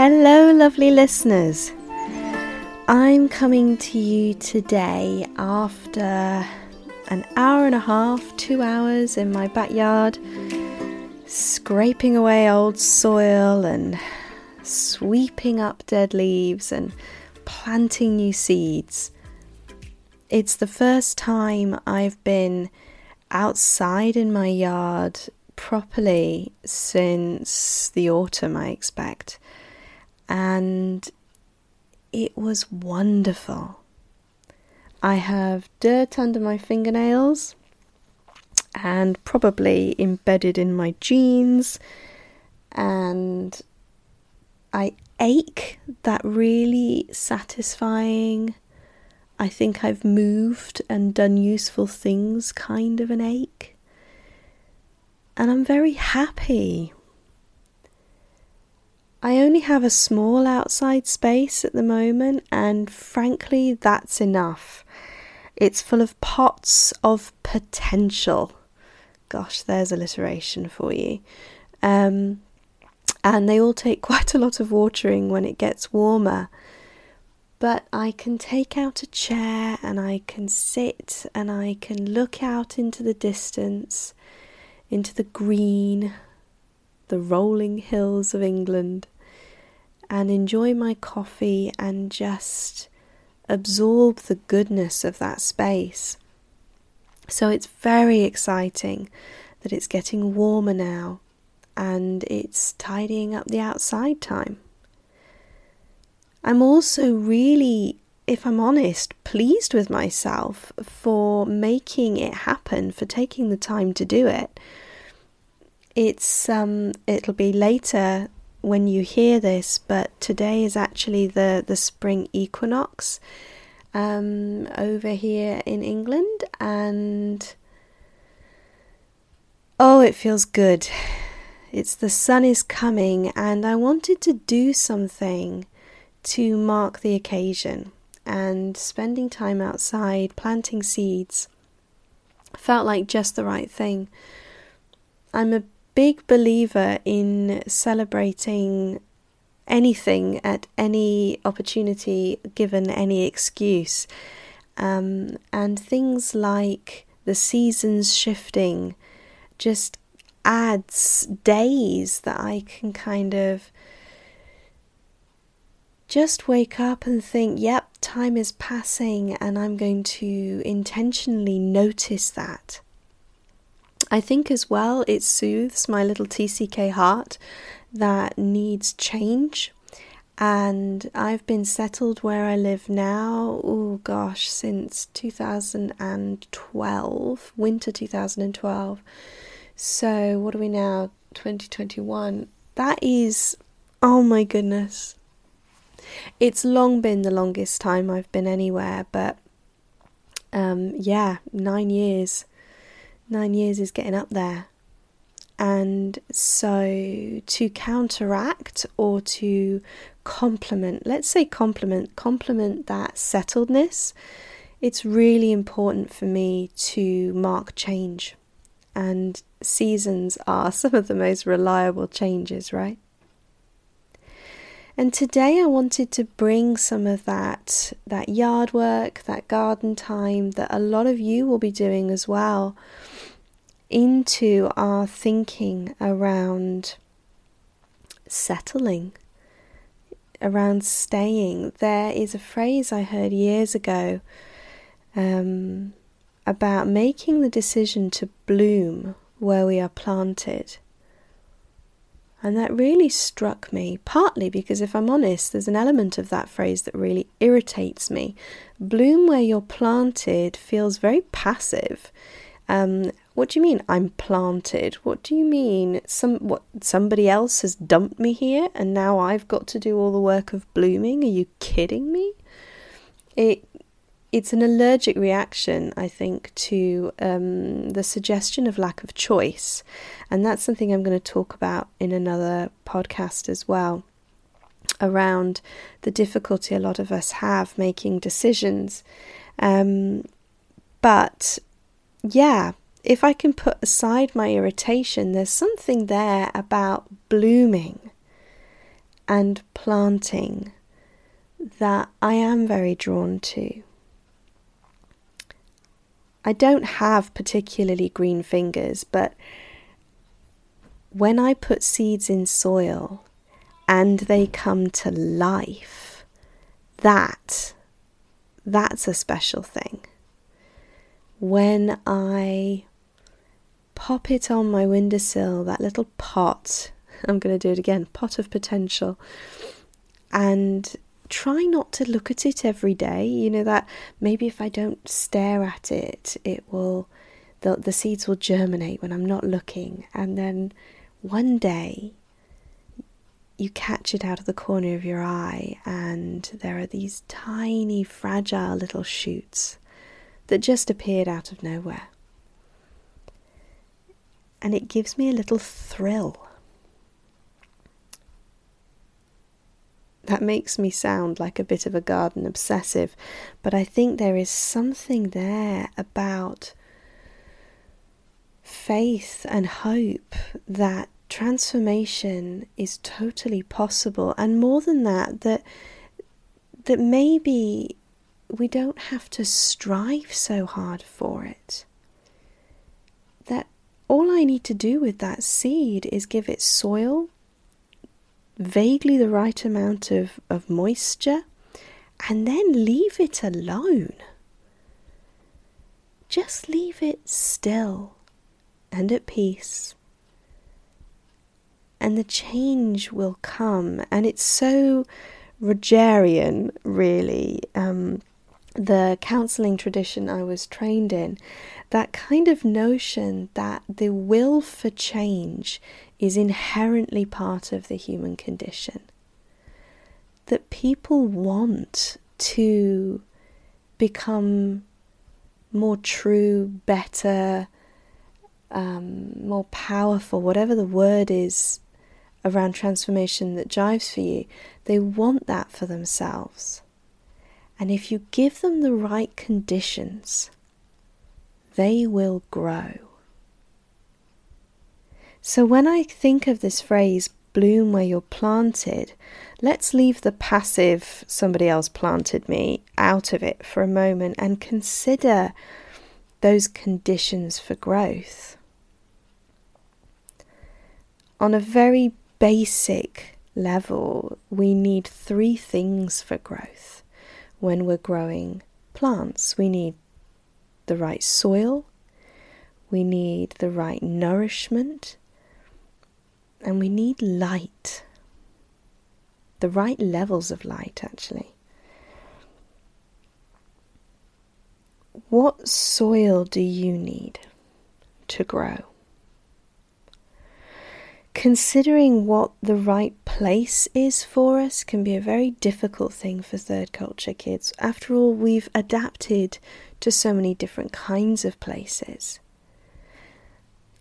Hello, lovely listeners. I'm coming to you today after an hour and a half, two hours in my backyard, scraping away old soil and sweeping up dead leaves and planting new seeds. It's the first time I've been outside in my yard properly since the autumn, I expect. And it was wonderful. I have dirt under my fingernails and probably embedded in my jeans, and I ache that really satisfying. I think I've moved and done useful things kind of an ache. And I'm very happy. I only have a small outside space at the moment, and frankly, that's enough. It's full of pots of potential. Gosh, there's alliteration for you. Um, and they all take quite a lot of watering when it gets warmer. But I can take out a chair and I can sit and I can look out into the distance, into the green, the rolling hills of England, and enjoy my coffee and just absorb the goodness of that space. So it's very exciting that it's getting warmer now and it's tidying up the outside time. I'm also really, if I'm honest, pleased with myself for making it happen, for taking the time to do it. It's um it'll be later when you hear this, but today is actually the, the spring equinox um, over here in England, and oh, it feels good. It's the sun is coming, and I wanted to do something to mark the occasion. And spending time outside, planting seeds, felt like just the right thing. I'm a big believer in celebrating anything at any opportunity, given any excuse. Um, and things like the seasons shifting just adds days that I can kind of just wake up and think, yep, time is passing, and I'm going to intentionally notice that. I think as well it soothes my little TCK heart that needs change. And I've been settled where I live now, oh gosh, since 2012, winter 2012. So, what are we now? 2021. That is, oh my goodness. It's long been the longest time I've been anywhere, but um, yeah, nine years nine years is getting up there. And so to counteract or to complement, let's say complement, complement that settledness, it's really important for me to mark change. And seasons are some of the most reliable changes, right? And today I wanted to bring some of that that yard work, that garden time that a lot of you will be doing as well into our thinking around settling, around staying. There is a phrase I heard years ago um, about making the decision to bloom where we are planted. And that really struck me, partly because if I'm honest, there's an element of that phrase that really irritates me. Bloom where you're planted feels very passive. Um, what do you mean I'm planted? What do you mean some what somebody else has dumped me here and now I've got to do all the work of blooming? Are you kidding me? It it's an allergic reaction, I think, to um, the suggestion of lack of choice, and that's something I'm going to talk about in another podcast as well. Around the difficulty a lot of us have making decisions, um, but yeah, if I can put aside my irritation, there's something there about blooming and planting that I am very drawn to. I don't have particularly green fingers, but when I put seeds in soil and they come to life, that that's a special thing. When I pop it on my windowsill, that little pot, I'm going to do it again, pot of potential, and try not to look at it every day. You know, that maybe if I don't stare at it, it will, the, the seeds will germinate when I'm not looking. And then one day, you catch it out of the corner of your eye, and there are these tiny, fragile little shoots that just appeared out of nowhere. And it gives me a little thrill That makes me sound like a bit of a garden obsessive, but I think there is something there about faith and hope that transformation is totally possible. And more than that that that maybe we don't have to strive so hard for it. That all I need to do with that seed is give it soil vaguely the right amount of, of moisture, and then leave it alone. Just leave it still and at peace. And the change will come, and it's so Rogerian, really. Um, the counseling tradition I was trained in, that kind of notion that the will for change is inherently part of the human condition. That people want to become more true, better, um, more powerful, whatever the word is around transformation that jives for you, they want that for themselves. And if you give them the right conditions, they will grow. So when I think of this phrase, bloom where you're planted, let's leave the passive, somebody else planted me, out of it for a moment and consider those conditions for growth. On a very basic level, we need three things for growth when we're growing plants. We need the right soil, we need the right nourishment, and we need light. The right levels of light, actually. What soil do you need to grow? Considering what the right place is for us can be a very difficult thing for third culture kids. After all, we've adapted to so many different kinds of places.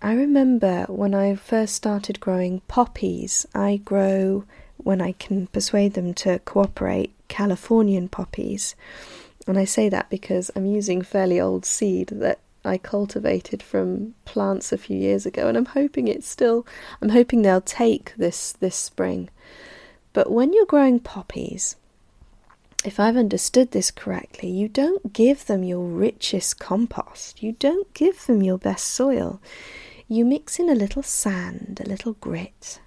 I remember when I first started growing poppies, I grow, when I can persuade them to cooperate, Californian poppies. And I say that because I'm using fairly old seed that I cultivated from plants a few years ago, and I'm hoping it's still, I'm hoping they'll take this this spring. But when you're growing poppies, if I've understood this correctly, you don't give them your richest compost, you don't give them your best soil you mix in a little sand, a little grit.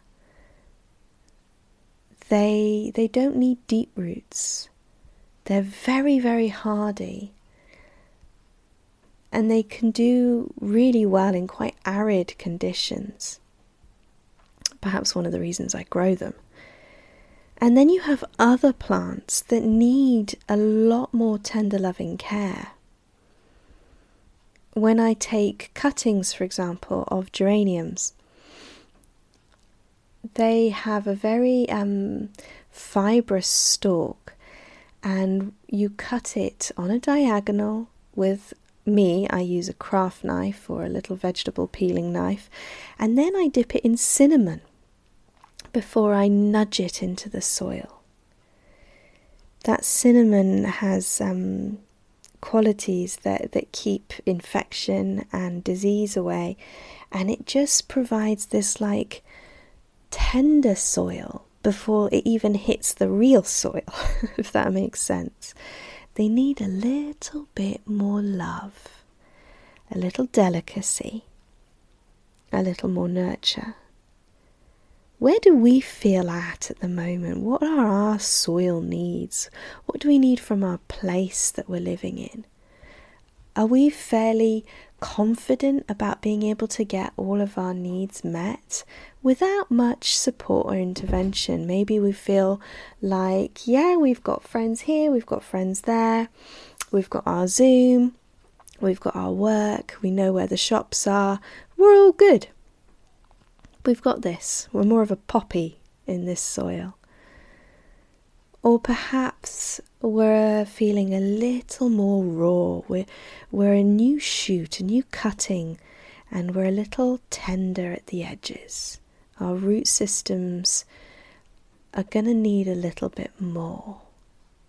They, they don't need deep roots. They're very, very hardy. And they can do really well in quite arid conditions. Perhaps one of the reasons I grow them. And then you have other plants that need a lot more tender loving care when I take cuttings, for example, of geraniums, they have a very um, fibrous stalk, and you cut it on a diagonal with me, I use a craft knife or a little vegetable peeling knife, and then I dip it in cinnamon before I nudge it into the soil. That cinnamon has um, qualities that, that keep infection and disease away. And it just provides this like tender soil before it even hits the real soil, if that makes sense. They need a little bit more love, a little delicacy, a little more nurture. Where do we feel at at the moment? What are our soil needs? What do we need from our place that we're living in? Are we fairly confident about being able to get all of our needs met without much support or intervention? Maybe we feel like, yeah, we've got friends here, we've got friends there, we've got our Zoom, we've got our work, we know where the shops are, we're all good. We've got this. We're more of a poppy in this soil. Or perhaps we're feeling a little more raw. We're, we're a new shoot, a new cutting, and we're a little tender at the edges. Our root systems are going to need a little bit more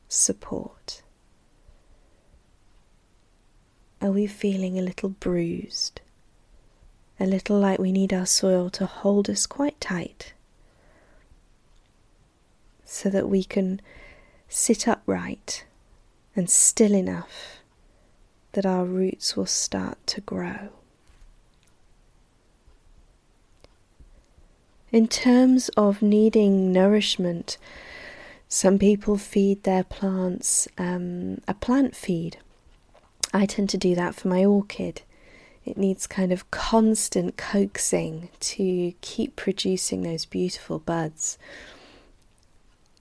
support. Are we feeling a little bruised? a little like we need our soil to hold us quite tight so that we can sit upright and still enough that our roots will start to grow. In terms of needing nourishment, some people feed their plants um, a plant feed. I tend to do that for my orchid. It needs kind of constant coaxing to keep producing those beautiful buds.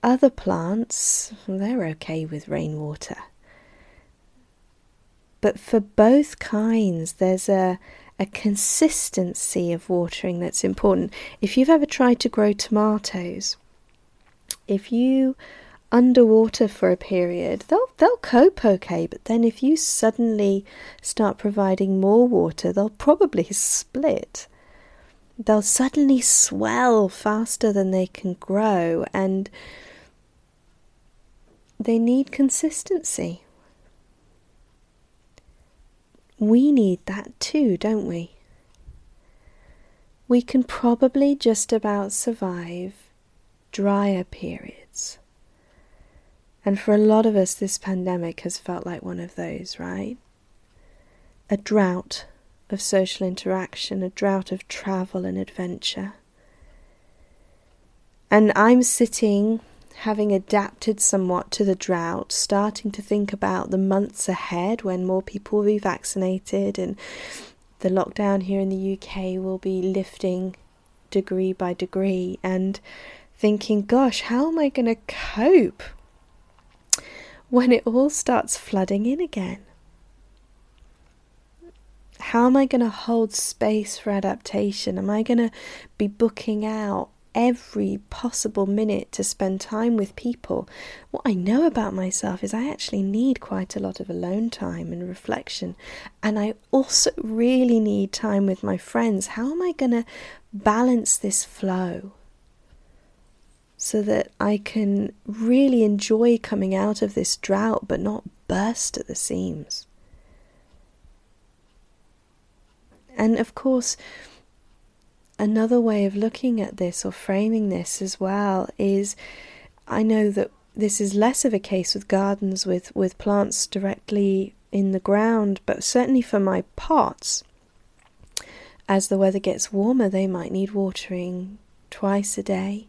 Other plants, they're okay with rainwater. But for both kinds, there's a, a consistency of watering that's important. If you've ever tried to grow tomatoes, if you underwater for a period, they'll they'll cope okay, but then if you suddenly start providing more water, they'll probably split. They'll suddenly swell faster than they can grow and they need consistency. We need that too, don't we? We can probably just about survive drier periods and for a lot of us, this pandemic has felt like one of those, right? A drought of social interaction, a drought of travel and adventure. And I'm sitting, having adapted somewhat to the drought, starting to think about the months ahead when more people will be vaccinated and the lockdown here in the UK will be lifting degree by degree, and thinking, gosh, how am I going to cope when it all starts flooding in again? How am I going to hold space for adaptation? Am I going to be booking out every possible minute to spend time with people? What I know about myself is I actually need quite a lot of alone time and reflection, and I also really need time with my friends. How am I going to balance this flow? so that I can really enjoy coming out of this drought but not burst at the seams. And of course, another way of looking at this or framing this as well is I know that this is less of a case with gardens with, with plants directly in the ground, but certainly for my pots, as the weather gets warmer, they might need watering twice a day.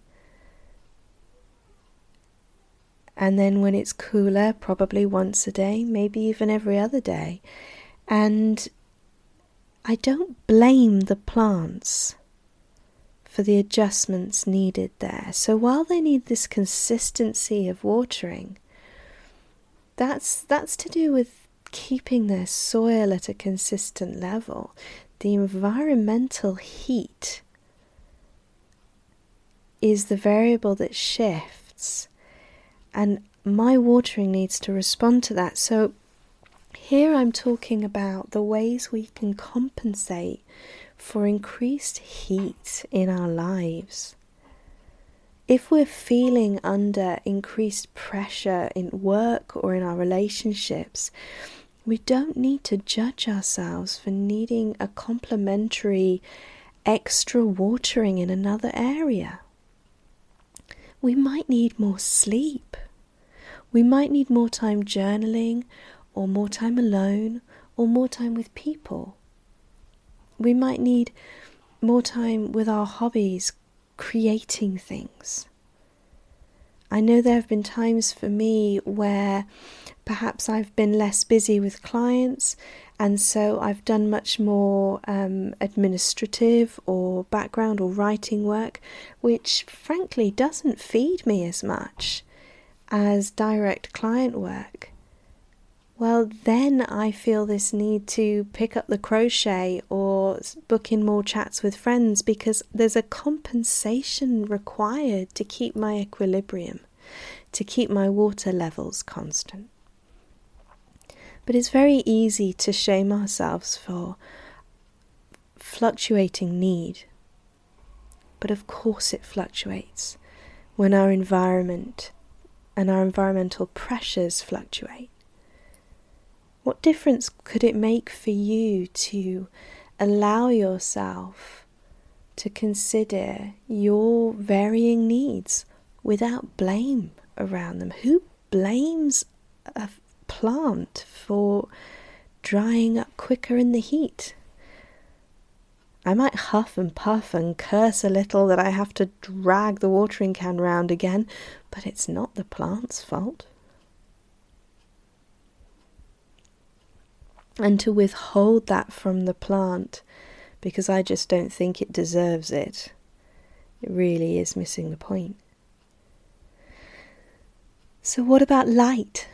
And then when it's cooler, probably once a day, maybe even every other day. And I don't blame the plants for the adjustments needed there. So while they need this consistency of watering, that's that's to do with keeping their soil at a consistent level. The environmental heat is the variable that shifts and my watering needs to respond to that. So here I'm talking about the ways we can compensate for increased heat in our lives. If we're feeling under increased pressure in work or in our relationships, we don't need to judge ourselves for needing a complementary extra watering in another area. we might need more sleep. We might need more time journaling, or more time alone, or more time with people. We might need more time with our hobbies, creating things. I know there have been times for me where perhaps I've been less busy with clients, and so I've done much more um, administrative or background or writing work, which frankly doesn't feed me as much as direct client work well, then I feel this need to pick up the crochet or book in more chats with friends because there's a compensation required to keep my equilibrium, to keep my water levels constant. But it's very easy to shame ourselves for fluctuating need. But of course, it fluctuates when our environment and our environmental pressures fluctuate. What difference could it make for you to allow yourself to consider your varying needs without blame around them? Who blames a plant for drying up quicker in the heat? I might huff and puff and curse a little that I have to drag the watering can round again, but it's not the plant's fault. And to withhold that from the plant because I just don't think it deserves it. It really is missing the point. So, what about light?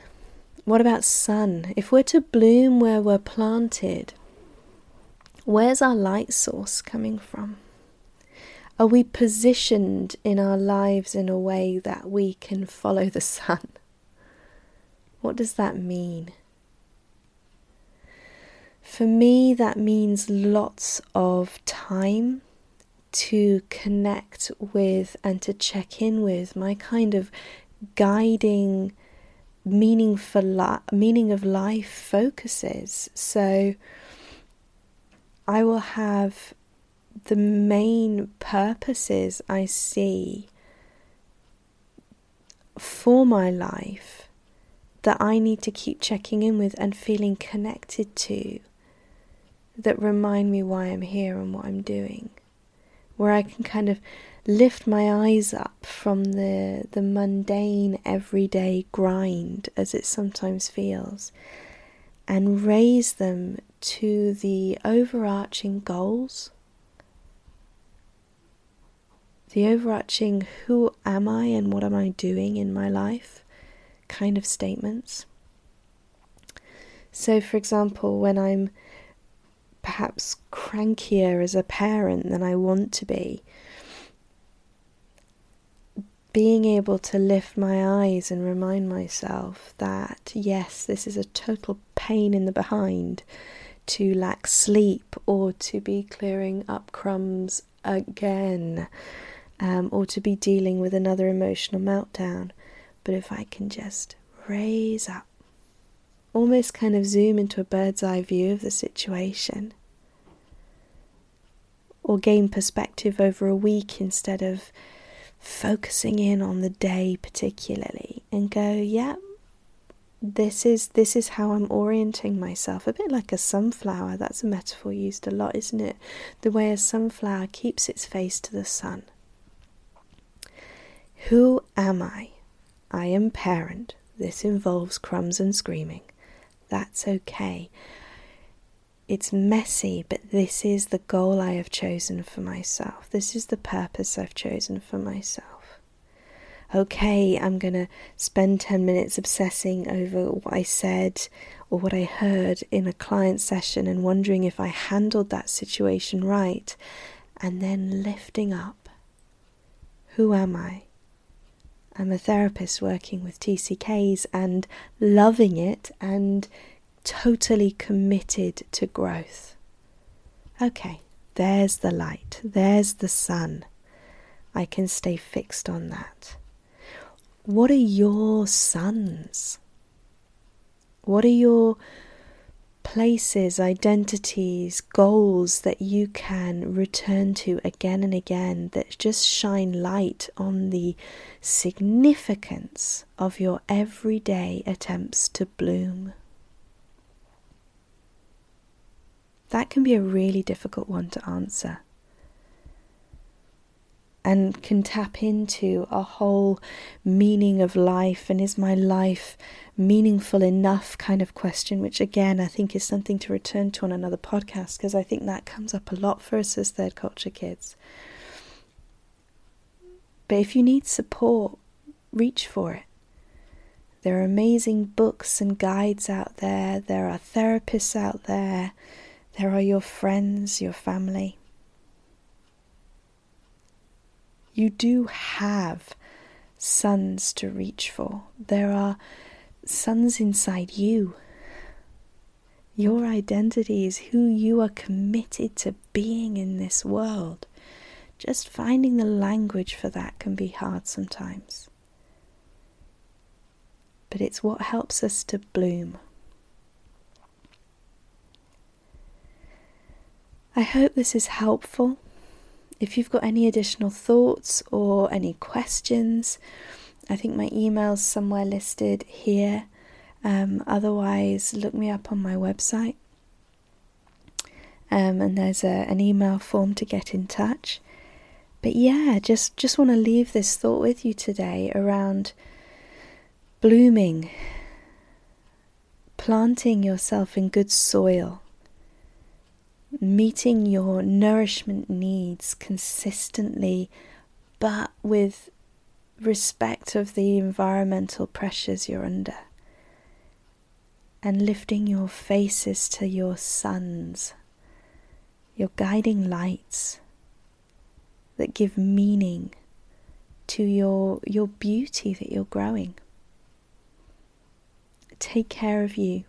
What about sun? If we're to bloom where we're planted, where's our light source coming from? Are we positioned in our lives in a way that we can follow the sun? What does that mean? For me, that means lots of time to connect with and to check in with my kind of guiding meaning for li- meaning of life focuses. So I will have the main purposes I see for my life that I need to keep checking in with and feeling connected to that remind me why I'm here and what I'm doing. Where I can kind of lift my eyes up from the the mundane everyday grind as it sometimes feels and raise them to the overarching goals the overarching who am I and what am I doing in my life kind of statements. So, for example, when I'm perhaps crankier as a parent than I want to be. Being able to lift my eyes and remind myself that, yes, this is a total pain in the behind to lack sleep or to be clearing up crumbs again um, or to be dealing with another emotional meltdown. But if I can just raise up, almost kind of zoom into a bird's eye view of the situation or gain perspective over a week instead of focusing in on the day particularly and go, yeah, this is this is how I'm orienting myself. A bit like a sunflower, that's a metaphor used a lot, isn't it? The way a sunflower keeps its face to the sun. Who am I? I am parent. This involves crumbs and screaming. That's okay. It's messy, but this is the goal I have chosen for myself. This is the purpose I've chosen for myself. Okay, I'm going to spend 10 minutes obsessing over what I said or what I heard in a client session and wondering if I handled that situation right, and then lifting up. Who am I? I'm a therapist working with TCKs and loving it and totally committed to growth. Okay, there's the light, there's the sun. I can stay fixed on that. What are your suns? What are your places, identities, goals that you can return to again and again that just shine light on the significance of your everyday attempts to bloom. That can be a really difficult one to answer and can tap into a whole meaning of life and is my life meaningful enough kind of question, which again I think is something to return to on another podcast because I think that comes up a lot for us as third culture kids. But if you need support, reach for it. There are amazing books and guides out there, there are therapists out there, there are your friends, your family. You do have suns to reach for. There are suns inside you. Your identity is who you are committed to being in this world. Just finding the language for that can be hard sometimes. But it's what helps us to bloom. I hope this is helpful. If you've got any additional thoughts or any questions, I think my email's somewhere listed here. Um, otherwise, look me up on my website. Um, and there's a, an email form to get in touch. But yeah, just just want to leave this thought with you today around blooming, planting yourself in good soil, meeting your nourishment needs consistently, but with respect of the environmental pressures you're under, and lifting your faces to your suns, your guiding lights that give meaning to your, your beauty that you're growing. Take care of you